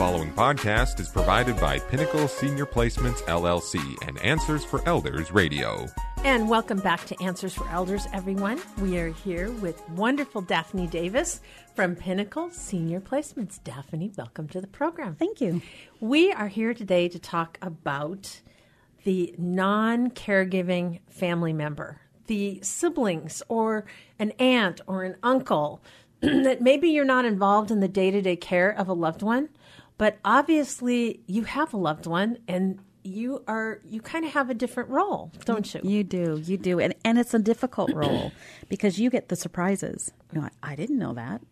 following podcast is provided by Pinnacle Senior Placements LLC and Answers for Elders Radio. And welcome back to Answers for Elders, everyone. We are here with wonderful Daphne Davis from Pinnacle Senior Placements. Daphne, welcome to the program. Thank you. We are here today to talk about the non caregiving family member, the siblings or an aunt or an uncle that maybe you're not involved in the day to day care of a loved one, but obviously you have a loved one and you are you kind of have a different role, don't you? You do, you do, and and it's a difficult role because you get the surprises. You know, I, didn't know that.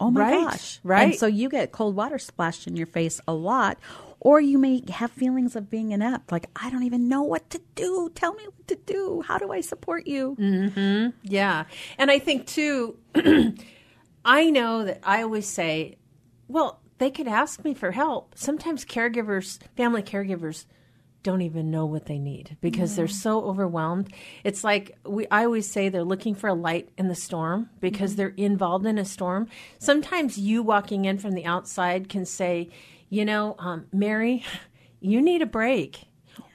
Oh my Right, gosh! right. And so you get cold water splashed in your face a lot, or you may have feelings of being inept, like I don't even know what to do. Tell me what to do. How do I support you? Hmm. Yeah. And I think too, I know that I always say, well, they could ask me for help. Sometimes caregivers, family caregivers, don't even know what they need because they're so overwhelmed. It's like we I always say they're looking for a light in the storm because they're involved in a storm. Sometimes you walking in from the outside can say, you know, um, Mary, you need a break.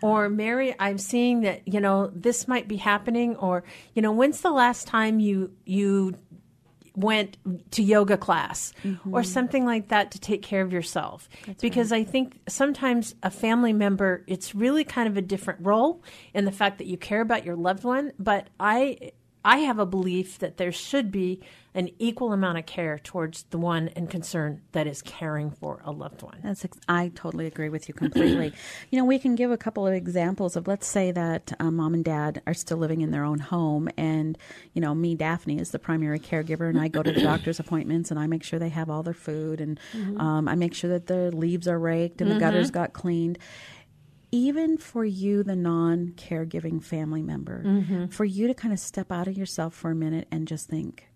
Or Mary, I'm seeing that you know this might be happening. Or you know, when's the last time you you went to yoga class or mm-hmm. something like that to take care of yourself? because I think sometimes a family member, it's really kind of a different role in the fact that you care about your loved one. But I I have a belief that there should be an equal amount of care towards the one and concern that is caring for a loved one. That's ex- I totally agree with you completely. you know, we can give a couple of examples of let's say that um, mom and dad are still living in their own home, and you know, me, Daphne, is the primary caregiver, and I go to the doctor's appointments and I make sure they have all their food, and um, I make sure that the leaves are raked and the gutters got cleaned. Even for you, the non caregiving family member, mm-hmm. for you to kind of step out of yourself for a minute and just think,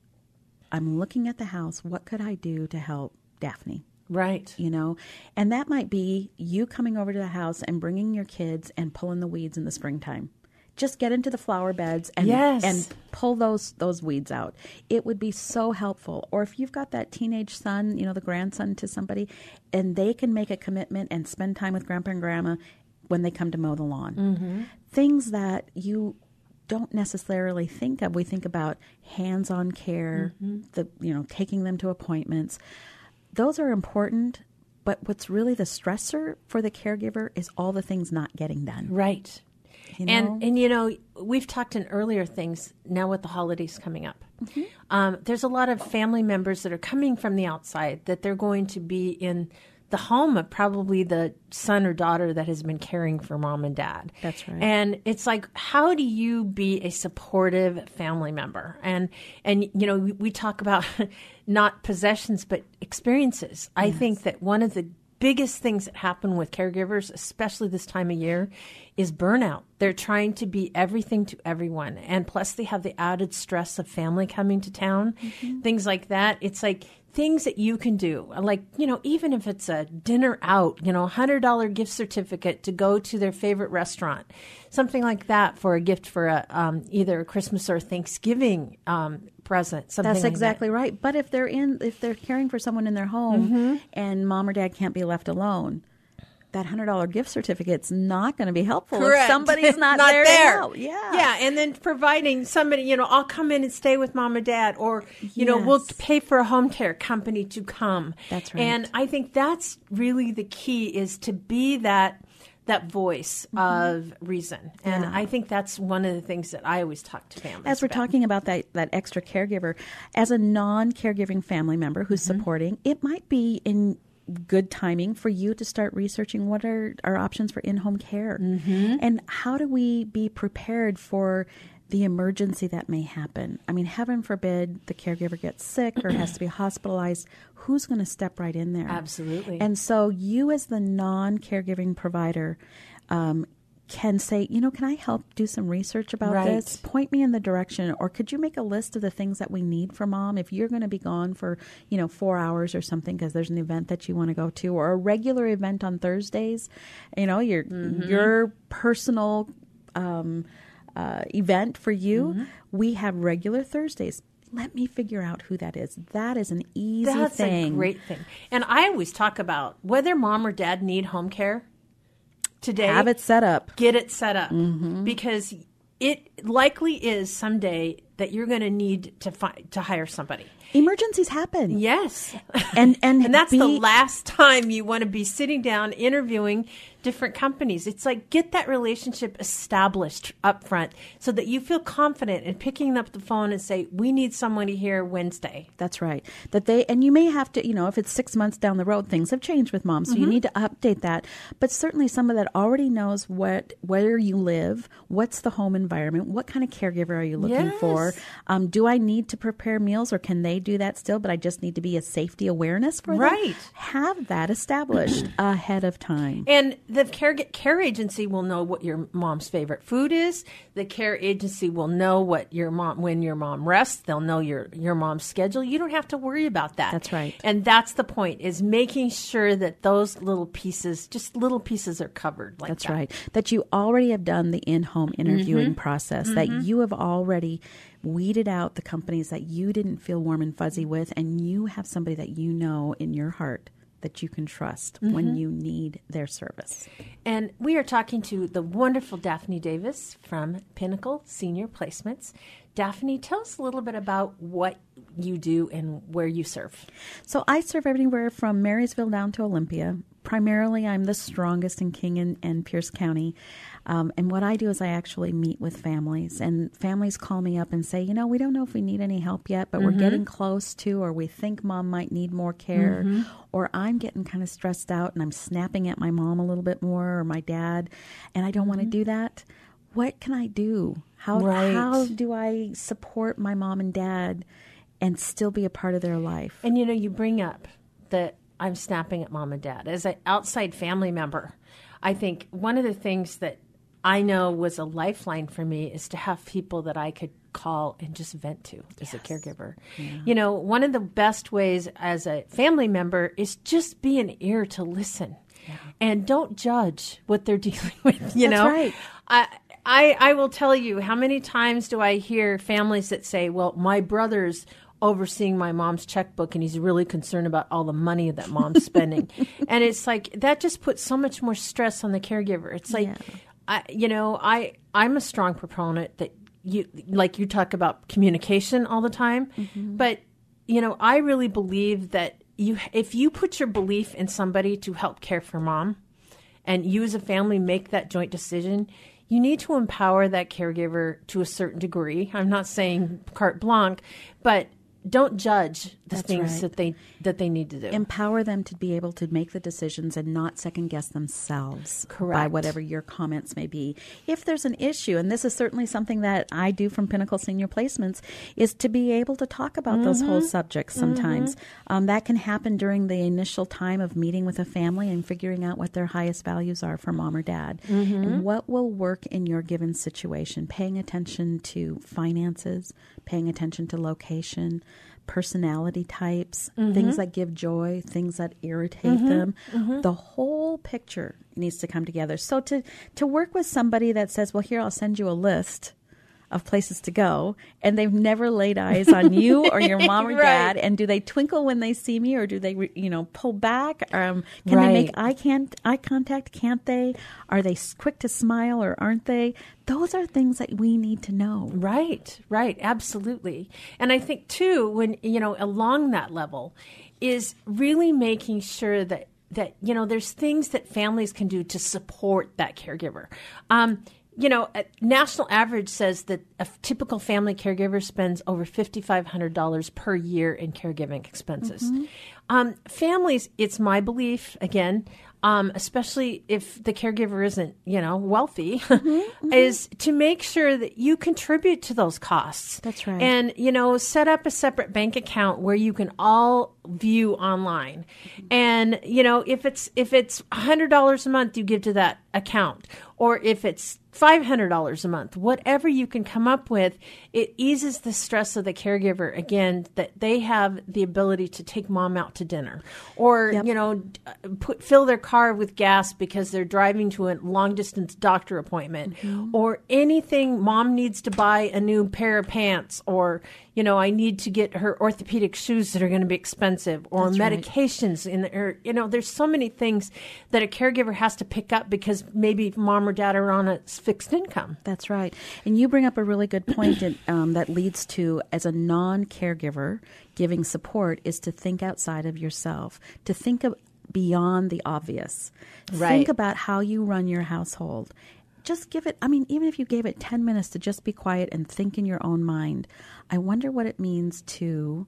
I'm looking at the house. What could I do to help Daphne? Right. you know and that might be you coming over to the house and bringing your kids and pulling the weeds in the springtime just get into the flower beds and Yes. and pull those those weeds out it would be so helpful or if you've got that teenage son you know the grandson to somebody and they can make a commitment and spend time with grandpa and grandma when they come to mow the lawn things that you don't necessarily think of we think about hands-on care the you know taking them to appointments those are important but what's really the stressor for the caregiver is all the things not getting done Right. you know? And and you know we've talked in earlier things now with the holidays coming up. Mm-hmm. Um, there's a lot of family members that are coming from the outside that they're going to be in the home of probably the son or daughter that has been caring for mom and dad. That's right. And it's like, how do you be a supportive family member? And and you know we, we talk about not possessions but experiences. I think that one of the biggest things that happen with caregivers, especially this time of year, is burnout. They're trying to be everything to everyone. And plus, they have the added stress of family coming to town, mm-hmm. things like that. It's like things that you can do. Like, you know, even if it's a dinner out, you know, $100 gift certificate to go to their favorite restaurant, something like that for a gift for a, um, either a Christmas or Thanksgiving um, present. Something That's like that. exactly right. But if they're in, if they're caring for someone in their home Mm-hmm. and mom or dad can't be left alone, that hundred dollar gift certificate's not going to be helpful Correct. if somebody's not, there, to help. Yeah, Yeah. And then providing somebody, you know, I'll come in and stay with mom or dad, or, you know, we'll pay for a home care company to come. That's right. And I think that's really the key is to be that that voice of reason. And Mm-hmm. Yeah. I think that's one of the things that I always talk to families As we're about. talking about that that extra caregiver, as a non caregiving family member who's Mm-hmm. supporting, it might be in good timing for you to start researching what are our options for in home care Mm-hmm. and how do we be prepared for the emergency that may happen. I mean, heaven forbid the caregiver gets sick or has to be hospitalized. Who's going to step right in there? Absolutely. And so, you as the non caregiving provider um, can say, you know, can I help do some research about Right. this? Point me in the direction, or could you make a list of the things that we need for mom if you're going to be gone for, you know, four hours or something because there's an event that you want to go to, or a regular event on Thursdays, you know, your your personal um, uh, event for you. We have regular Thursdays. let me figure out who that is. That is an easy That's thing. a great thing. And I always talk about whether mom or dad need home care today. Have it set up. Get it set up Mm-hmm. because it likely is someday that you're going to need to find to hire somebody. Emergencies happen. Yes. And and, and that's the last time you want to be sitting down interviewing different companies. It's like get that relationship established up front so that you feel confident in picking up the phone and say, "We need somebody here Wednesday." That's right. That they and you may have to, you know, if it's six months down the road, things have changed with mom, so Mm-hmm. you need to update that. But certainly, someone that already knows what where you live, what's the home environment, what kind of caregiver are you looking for? Yes. Um, do I need to prepare meals, or can they do that still? But I just need to be a safety awareness for them. Right. Have that established ahead of time. And the care care agency will know what your mom's favorite food is. The care agency will know what your mom when your mom rests. They'll know your your mom's schedule. You don't have to worry about that. That's right. And that's the point is making sure that those little pieces, just little pieces, are covered. Like That's that. right. That you already have done the in home interviewing Mm-hmm. process, that you have already weeded out the companies that you didn't feel warm and fuzzy with, and you have somebody that you know in your heart that you can trust Mm-hmm. when you need their service. And we are talking to the wonderful Daphne Davis from Pinnacle Senior Placements. Daphne, tell us a little bit about what you do and where you serve. So I serve everywhere from Marysville down to Olympia. Primarily, I'm the strongest in King and, and Pierce County. Um, and what I do is I actually meet with families, and families call me up and say, you know, we don't know if we need any help yet, but we're mm-hmm. getting close to, or we think mom might need more care, mm-hmm. or I'm getting kind of stressed out and I'm snapping at my mom a little bit more, or my dad, and I don't want to mm-hmm. do that. What can I do? How, Right. how do I support my mom and dad and still be a part of their life? And you know, you bring up that I'm snapping at mom and dad. As an outside family member, I think one of the things that I know was a lifeline for me is to have people that I could call and just vent to as a caregiver. You know, one of the best ways as a family member is just be an ear to listen. And don't judge what they're dealing with, you That's know. right. I, I I will tell you how many times do I hear families that say, "Well, my brother's overseeing my mom's checkbook and he's really concerned about all the money that mom's spending." and it's like that just puts so much more stress on the caregiver. It's like I you know, I I'm a strong proponent that you like you talk about communication all the time, mm-hmm. but you know, I really believe that you if you put your belief in somebody to help care for mom, and you as a family make that joint decision, you need to empower that caregiver to a certain degree. I'm not saying carte blanche, but don't judge the That's things right. that they that they need to do. empower them to be able to make the decisions and not second guess themselves Correct. by whatever your comments may be. If there's an issue, and this is certainly something that I do from Pinnacle Senior Placements, is to be able to talk about those whole Mm-hmm. subjects sometimes. Um, that can happen during the initial time of meeting with a family and figuring out what their highest values are for mom or dad Mm-hmm. and what will work in your given situation. Paying attention to finances, paying attention to location, personality types, Mm-hmm. things that give joy, things that irritate them. The whole picture needs to come together. So to to work with somebody that says, "Well, here I'll send you a list." Of places to go, and they've never laid eyes on you or your mom or Right. dad. And do they twinkle when they see me, or do they, you know, pull back? Um, can they make eye can't eye contact? Can't they? Are they quick to smile or aren't they? Those are things that we need to know. Right, right, absolutely. And I think too, when you know, along that level, is really making sure that that you know, there's things that families can do to support that caregiver. Um, you know, national average says that a typical family caregiver spends over fifty five hundred dollars per year in caregiving expenses. Um, families, it's my belief again. Um, especially if the caregiver isn't, you know, wealthy, is to make sure that you contribute to those costs. That's right. And you know, set up a separate bank account where you can all view online. And you know, if it's if it's hundred dollars a month, you give to that account, or if it's five hundred dollars a month, whatever you can come up with, it eases the stress of the caregiver again that they have the ability to take mom out to dinner, or Yep. you know, put fill their car with gas because they're driving to a long distance doctor appointment, mm-hmm. or anything. Mom needs to buy a new pair of pants, or you know, I need to get her orthopedic shoes that are going to be expensive, or That's right. medications. In or you know, there's so many things that a caregiver has to pick up because maybe mom or dad are on a fixed income. That's right. And you bring up a really good point that, um, that leads to, as a non caregiver, giving support is to think outside of yourself, to think of beyond the obvious. Right. Think about how you run your household. Just give it, I mean, even if you gave it 10 minutes to just be quiet and think in your own mind, I wonder what it means to.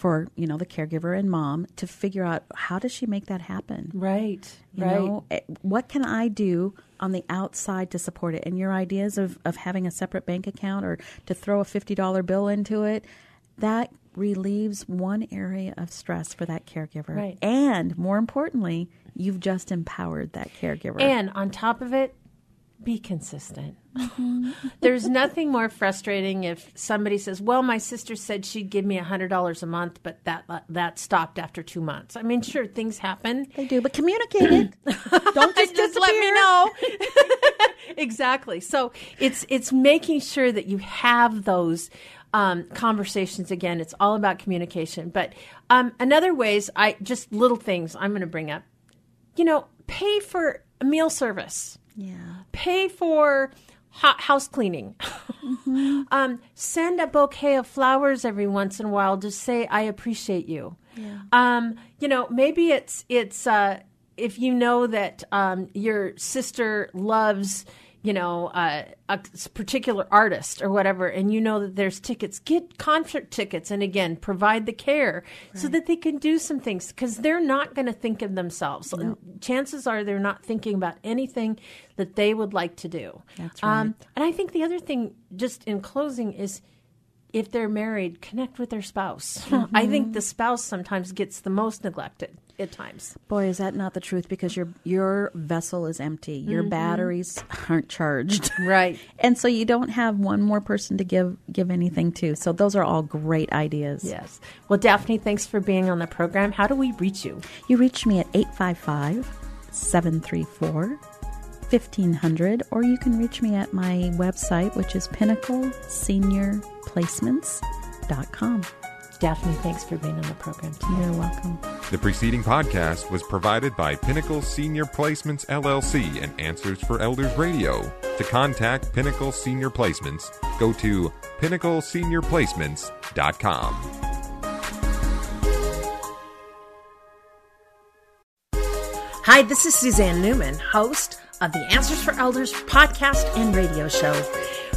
For you know the caregiver and mom to figure out how does she make that happen, Right. you know, eh, what can I do on the outside to support it? And your ideas of, of having a separate bank account or to throw a $50 bill into it, that relieves one area of stress for that caregiver. Right. And more importantly, you've just empowered that caregiver. And on top of it, be consistent. There's nothing more frustrating if somebody says, "Well, my sister said she'd give me $100 a month, but that that stopped after 2 months." I mean, sure, things happen. they do, but communicate it. Don't just, Just let me know. exactly. So it's it's making sure that you have those um, conversations again. It's all about communication. But um, another ways, I just little things I'm going to bring up. You know, pay for meal service. Yeah. Pay for hot house cleaning. um, send a bouquet of flowers every once in a while. Just say I appreciate you. Um, you know, maybe it's it's uh, if you know that um, your sister loves you know uh, a particular artist or whatever, and you know that there's tickets, get concert tickets, and again provide the care so that they can do some things because they're not going to think of themselves. Chances are they're not thinking about anything that they would like to do. That's Um, and I think the other thing, just in closing, is if they're married, connect with their spouse. I think the spouse sometimes gets the most neglected at times. Boy, is that not the truth because your your vessel is empty. Your mm-hmm. batteries aren't charged. Right. And so you don't have one more person to give give anything to. So those are all great ideas. Yes. Well, Daphne, thanks for being on the program. How do we reach you? You reach me at 855 734 1500, or you can reach me at my website, which is pinnacleseniorplacements.com. Daphne, thanks for being on the program today. You're welcome. The preceding podcast was provided by Pinnacle Senior Placements LLC and Answers for Elders Radio. To contact Pinnacle Senior Placements, go to pinnacleseniorplacements.com. Hi, this is Suzanne Newman, host of the Answers for Elders podcast and radio show.